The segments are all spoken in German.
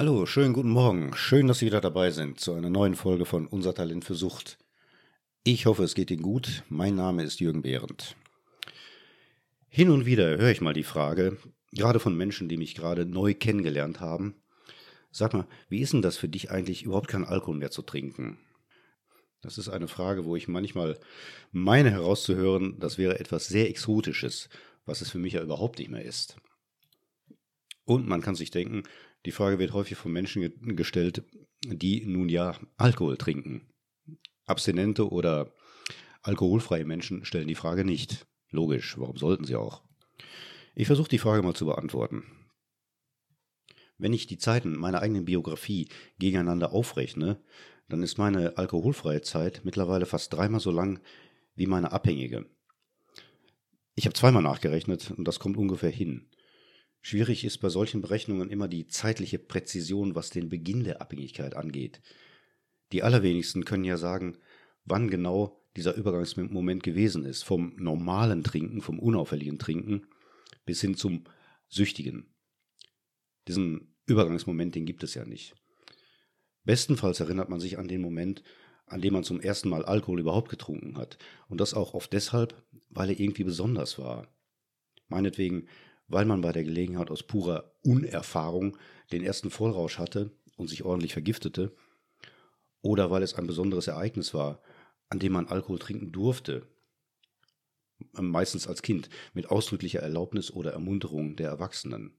Hallo, schönen guten Morgen. Schön, dass Sie wieder dabei sind zu einer neuen Folge von Unser Talent für Sucht. Ich hoffe, es geht Ihnen gut. Mein Name ist Jürgen Behrendt. Hin und wieder höre ich mal die Frage, gerade von Menschen, die mich gerade neu kennengelernt haben, sag mal, wie ist denn das für dich eigentlich, überhaupt keinen Alkohol mehr zu trinken? Das ist eine Frage, wo ich manchmal meine herauszuhören, das wäre etwas sehr Exotisches, was es für mich ja überhaupt nicht mehr ist. Und man kann sich denken, die Frage wird häufig von Menschen ge gestellt, die nun ja Alkohol trinken. Abstinente oder alkoholfreie Menschen stellen die Frage nicht. Logisch, warum sollten sie auch? Ich versuche die Frage mal zu beantworten. Wenn ich die Zeiten meiner eigenen Biografie gegeneinander aufrechne, dann ist meine alkoholfreie Zeit mittlerweile fast dreimal so lang wie meine abhängige. Ich habe zweimal nachgerechnet und das kommt ungefähr hin. Schwierig ist bei solchen Berechnungen immer die zeitliche Präzision, was den Beginn der Abhängigkeit angeht. Die allerwenigsten können ja sagen, wann genau dieser Übergangsmoment gewesen ist, vom normalen Trinken, vom unauffälligen Trinken bis hin zum süchtigen. Diesen Übergangsmoment, den gibt es ja nicht. Bestenfalls erinnert man sich an den Moment, an dem man zum ersten Mal Alkohol überhaupt getrunken hat. Und das auch oft deshalb, weil er irgendwie besonders war. Meinetwegen, weil man bei der Gelegenheit aus purer Unerfahrung den ersten Vollrausch hatte und sich ordentlich vergiftete, oder weil es ein besonderes Ereignis war, an dem man Alkohol trinken durfte, meistens als Kind, mit ausdrücklicher Erlaubnis oder Ermunterung der Erwachsenen.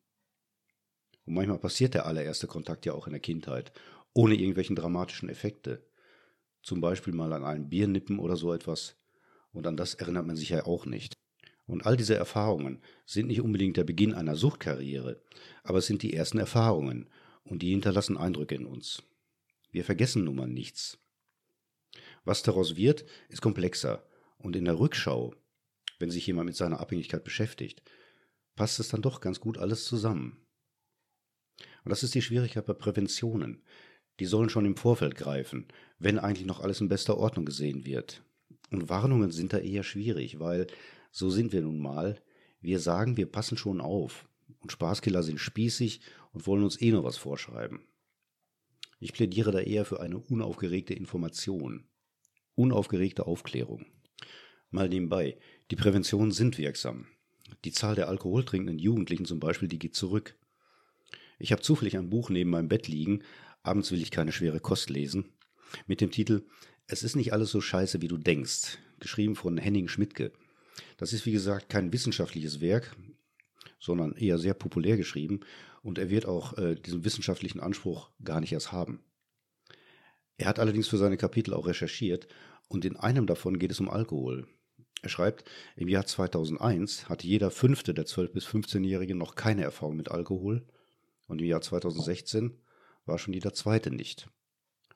Und manchmal passiert der allererste Kontakt ja auch in der Kindheit, ohne irgendwelchen dramatischen Effekte. Zum Beispiel mal an einem Biernippen oder so etwas. Und an das erinnert man sich ja auch nicht. Und all diese Erfahrungen sind nicht unbedingt der Beginn einer Suchtkarriere, aber es sind die ersten Erfahrungen und die hinterlassen Eindrücke in uns. Wir vergessen nun mal nichts. Was daraus wird, ist komplexer und in der Rückschau, wenn sich jemand mit seiner Abhängigkeit beschäftigt, passt es dann doch ganz gut alles zusammen. Und das ist die Schwierigkeit bei Präventionen. Die sollen schon im Vorfeld greifen, wenn eigentlich noch alles in bester Ordnung gesehen wird. Und Warnungen sind da eher schwierig, weil so sind wir nun mal. Wir sagen, wir passen schon auf. Und Spaßkiller sind spießig und wollen uns eh nur was vorschreiben. Ich plädiere da eher für eine unaufgeregte Information. Unaufgeregte Aufklärung. Mal nebenbei, die Präventionen sind wirksam. Die Zahl der alkoholtrinkenden Jugendlichen zum Beispiel, die geht zurück. Ich habe zufällig ein Buch neben meinem Bett liegen, abends will ich keine schwere Kost lesen, mit dem Titel Es ist nicht alles so scheiße, wie du denkst, geschrieben von Henning Schmidtke. Das ist wie gesagt kein wissenschaftliches Werk, sondern eher sehr populär geschrieben und er wird auch äh, diesen wissenschaftlichen Anspruch gar nicht erst haben. Er hat allerdings für seine Kapitel auch recherchiert und in einem davon geht es um Alkohol. Er schreibt, im Jahr 2001 hatte jeder fünfte der 12- bis 15-Jährigen noch keine Erfahrung mit Alkohol und im Jahr 2016 war schon jeder zweite nicht.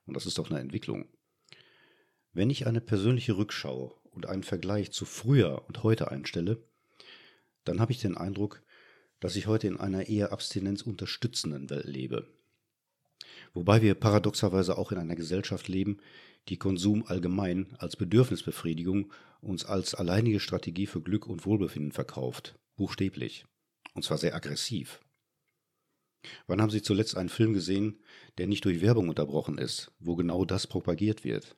Und das ist doch eine Entwicklung. Wenn ich eine persönliche Rückschau und einen Vergleich zu früher und heute einstelle, dann habe ich den Eindruck, dass ich heute in einer eher abstinenzunterstützenden Welt lebe. Wobei wir paradoxerweise auch in einer Gesellschaft leben, die Konsum allgemein als Bedürfnisbefriedigung uns als alleinige Strategie für Glück und Wohlbefinden verkauft, buchstäblich, und zwar sehr aggressiv. Wann haben Sie zuletzt einen Film gesehen, der nicht durch Werbung unterbrochen ist, wo genau das propagiert wird?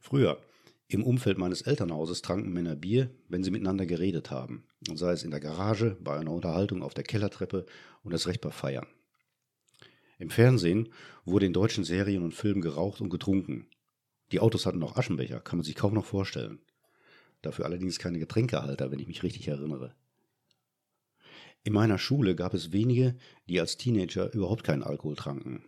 Früher, im Umfeld meines Elternhauses tranken Männer Bier, wenn sie miteinander geredet haben, und sei es in der Garage, bei einer Unterhaltung auf der Kellertreppe und das Recht bei Feiern. Im Fernsehen wurde in deutschen Serien und Filmen geraucht und getrunken. Die Autos hatten noch Aschenbecher, kann man sich kaum noch vorstellen. Dafür allerdings keine Getränkehalter, wenn ich mich richtig erinnere. In meiner Schule gab es wenige, die als Teenager überhaupt keinen Alkohol tranken.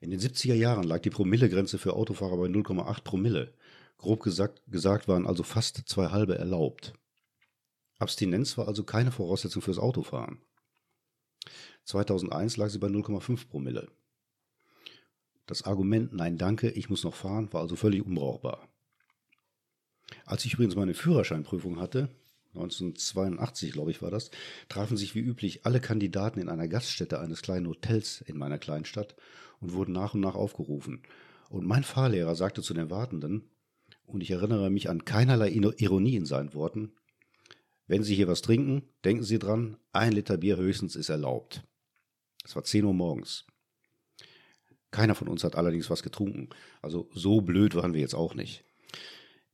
In den 70er Jahren lag die Promillegrenze für Autofahrer bei 0,8 Promille. Grob gesagt, gesagt waren also fast zwei halbe erlaubt. Abstinenz war also keine Voraussetzung fürs Autofahren. 2001 lag sie bei 0,5 Promille. Das Argument Nein danke, ich muss noch fahren war also völlig unbrauchbar. Als ich übrigens meine Führerscheinprüfung hatte, 1982 glaube ich war das, trafen sich wie üblich alle Kandidaten in einer Gaststätte eines kleinen Hotels in meiner Kleinstadt und wurden nach und nach aufgerufen. Und mein Fahrlehrer sagte zu den Wartenden, und ich erinnere mich an keinerlei Ironie in seinen Worten, wenn Sie hier was trinken, denken Sie dran, ein Liter Bier höchstens ist erlaubt. Es war 10 Uhr morgens. Keiner von uns hat allerdings was getrunken. Also so blöd waren wir jetzt auch nicht.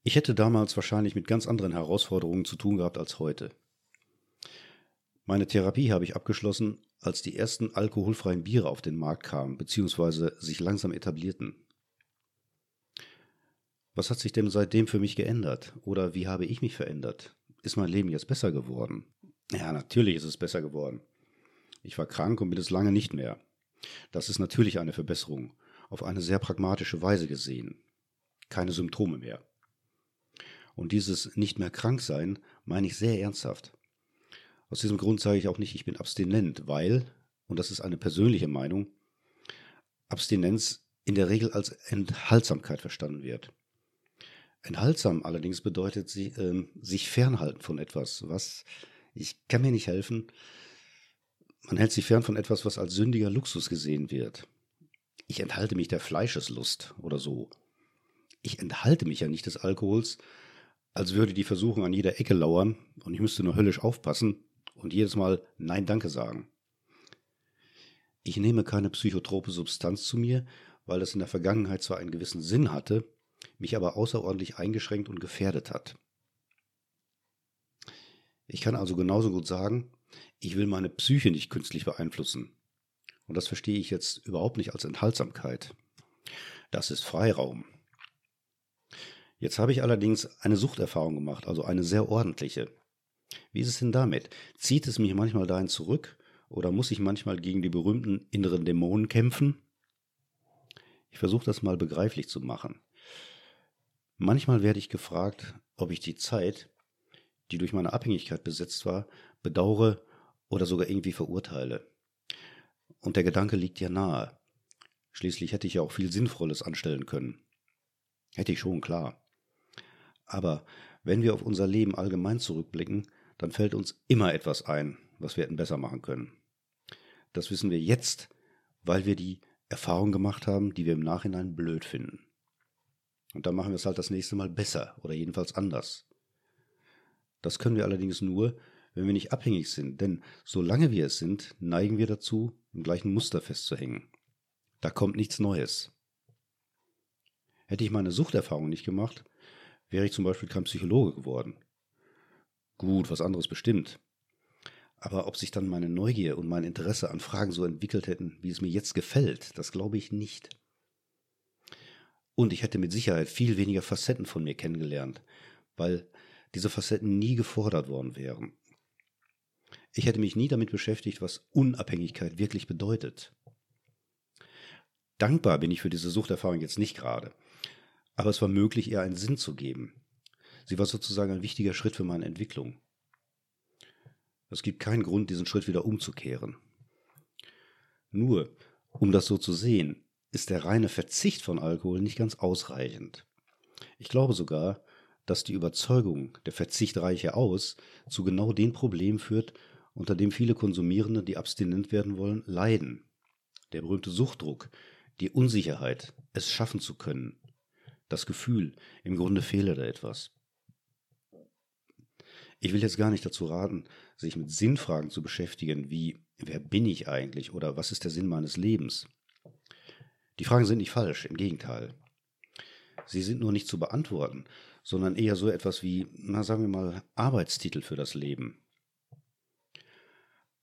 Ich hätte damals wahrscheinlich mit ganz anderen Herausforderungen zu tun gehabt als heute. Meine Therapie habe ich abgeschlossen, als die ersten alkoholfreien Biere auf den Markt kamen bzw. sich langsam etablierten. Was hat sich denn seitdem für mich geändert? Oder wie habe ich mich verändert? Ist mein Leben jetzt besser geworden? Ja, natürlich ist es besser geworden. Ich war krank und bin es lange nicht mehr. Das ist natürlich eine Verbesserung, auf eine sehr pragmatische Weise gesehen. Keine Symptome mehr. Und dieses nicht mehr krank sein meine ich sehr ernsthaft. Aus diesem Grund sage ich auch nicht, ich bin abstinent, weil, und das ist eine persönliche Meinung, Abstinenz in der Regel als Enthaltsamkeit verstanden wird. Enthaltsam allerdings bedeutet sie, äh, sich fernhalten von etwas, was ich kann mir nicht helfen. Man hält sich fern von etwas, was als sündiger Luxus gesehen wird. Ich enthalte mich der Fleischeslust oder so. Ich enthalte mich ja nicht des Alkohols, als würde die Versuchung an jeder Ecke lauern und ich müsste nur höllisch aufpassen und jedes Mal Nein Danke sagen. Ich nehme keine psychotrope Substanz zu mir, weil es in der Vergangenheit zwar einen gewissen Sinn hatte, mich aber außerordentlich eingeschränkt und gefährdet hat. Ich kann also genauso gut sagen, ich will meine Psyche nicht künstlich beeinflussen. Und das verstehe ich jetzt überhaupt nicht als Enthaltsamkeit. Das ist Freiraum. Jetzt habe ich allerdings eine Suchterfahrung gemacht, also eine sehr ordentliche. Wie ist es denn damit? Zieht es mich manchmal dahin zurück oder muss ich manchmal gegen die berühmten inneren Dämonen kämpfen? Ich versuche das mal begreiflich zu machen. Manchmal werde ich gefragt, ob ich die Zeit, die durch meine Abhängigkeit besetzt war, bedauere oder sogar irgendwie verurteile. Und der Gedanke liegt ja nahe. Schließlich hätte ich ja auch viel Sinnvolles anstellen können. Hätte ich schon, klar. Aber wenn wir auf unser Leben allgemein zurückblicken, dann fällt uns immer etwas ein, was wir hätten besser machen können. Das wissen wir jetzt, weil wir die Erfahrung gemacht haben, die wir im Nachhinein blöd finden. Und dann machen wir es halt das nächste Mal besser oder jedenfalls anders. Das können wir allerdings nur, wenn wir nicht abhängig sind, denn solange wir es sind, neigen wir dazu, im gleichen Muster festzuhängen. Da kommt nichts Neues. Hätte ich meine Suchterfahrung nicht gemacht, wäre ich zum Beispiel kein Psychologe geworden. Gut, was anderes bestimmt. Aber ob sich dann meine Neugier und mein Interesse an Fragen so entwickelt hätten, wie es mir jetzt gefällt, das glaube ich nicht. Und ich hätte mit Sicherheit viel weniger Facetten von mir kennengelernt, weil diese Facetten nie gefordert worden wären. Ich hätte mich nie damit beschäftigt, was Unabhängigkeit wirklich bedeutet. Dankbar bin ich für diese Suchterfahrung jetzt nicht gerade, aber es war möglich, ihr einen Sinn zu geben. Sie war sozusagen ein wichtiger Schritt für meine Entwicklung. Es gibt keinen Grund, diesen Schritt wieder umzukehren. Nur, um das so zu sehen, ist der reine Verzicht von Alkohol nicht ganz ausreichend. Ich glaube sogar, dass die Überzeugung, der Verzicht reiche aus, zu genau den Problemen führt, unter dem viele Konsumierende, die abstinent werden wollen, leiden. Der berühmte Suchtdruck, die Unsicherheit, es schaffen zu können, das Gefühl, im Grunde fehle da etwas. Ich will jetzt gar nicht dazu raten, sich mit Sinnfragen zu beschäftigen, wie wer bin ich eigentlich oder was ist der Sinn meines Lebens. Die Fragen sind nicht falsch, im Gegenteil. Sie sind nur nicht zu beantworten, sondern eher so etwas wie, na sagen wir mal, Arbeitstitel für das Leben.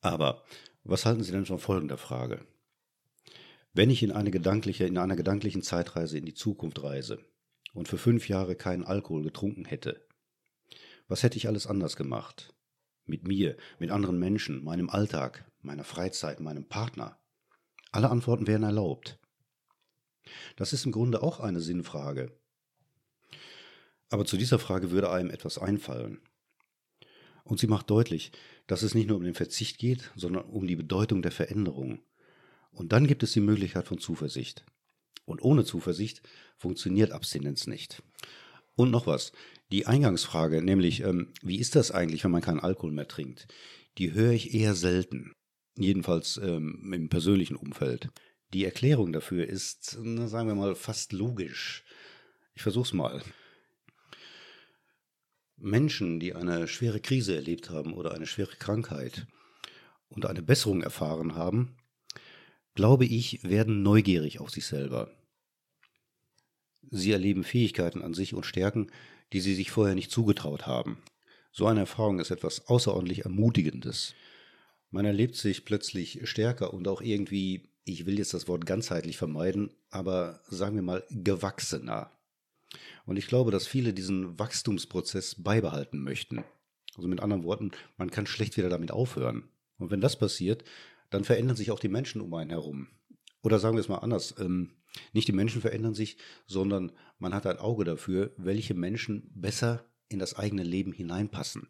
Aber was halten Sie denn von folgender Frage? Wenn ich in eine gedankliche, in einer gedanklichen Zeitreise in die Zukunft reise und für fünf Jahre keinen Alkohol getrunken hätte, was hätte ich alles anders gemacht? Mit mir, mit anderen Menschen, meinem Alltag, meiner Freizeit, meinem Partner? Alle Antworten wären erlaubt. Das ist im Grunde auch eine Sinnfrage. Aber zu dieser Frage würde einem etwas einfallen. Und sie macht deutlich, dass es nicht nur um den Verzicht geht, sondern um die Bedeutung der Veränderung. Und dann gibt es die Möglichkeit von Zuversicht. Und ohne Zuversicht funktioniert Abstinenz nicht. Und noch was. Die Eingangsfrage, nämlich, ähm, wie ist das eigentlich, wenn man keinen Alkohol mehr trinkt, die höre ich eher selten. Jedenfalls ähm, im persönlichen Umfeld. Die Erklärung dafür ist, na, sagen wir mal, fast logisch. Ich versuch's mal. Menschen, die eine schwere Krise erlebt haben oder eine schwere Krankheit und eine Besserung erfahren haben, glaube ich, werden neugierig auf sich selber. Sie erleben Fähigkeiten an sich und Stärken, die sie sich vorher nicht zugetraut haben. So eine Erfahrung ist etwas außerordentlich Ermutigendes. Man erlebt sich plötzlich stärker und auch irgendwie, ich will jetzt das Wort ganzheitlich vermeiden, aber sagen wir mal gewachsener. Und ich glaube, dass viele diesen Wachstumsprozess beibehalten möchten. Also mit anderen Worten, man kann schlecht wieder damit aufhören. Und wenn das passiert, dann verändern sich auch die Menschen um einen herum. Oder sagen wir es mal anders, ähm, nicht die Menschen verändern sich, sondern man hat ein Auge dafür, welche Menschen besser in das eigene Leben hineinpassen.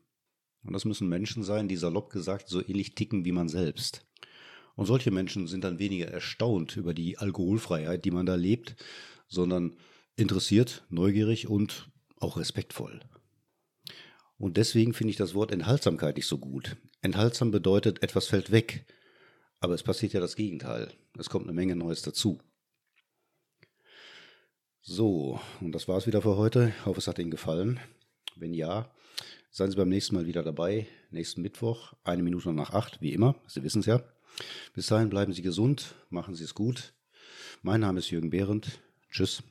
Und das müssen Menschen sein, die salopp gesagt so ähnlich ticken wie man selbst. Und solche Menschen sind dann weniger erstaunt über die Alkoholfreiheit, die man da lebt, sondern interessiert, neugierig und auch respektvoll. Und deswegen finde ich das Wort Enthaltsamkeit nicht so gut. Enthaltsam bedeutet, etwas fällt weg. Aber es passiert ja das Gegenteil. Es kommt eine Menge Neues dazu. So, und das war es wieder für heute. Ich hoffe, es hat Ihnen gefallen. Wenn ja, seien Sie beim nächsten Mal wieder dabei. Nächsten Mittwoch, eine Minute nach acht, wie immer. Sie wissen es ja. Bis dahin bleiben Sie gesund, machen Sie es gut. Mein Name ist Jürgen Behrendt. Tschüss.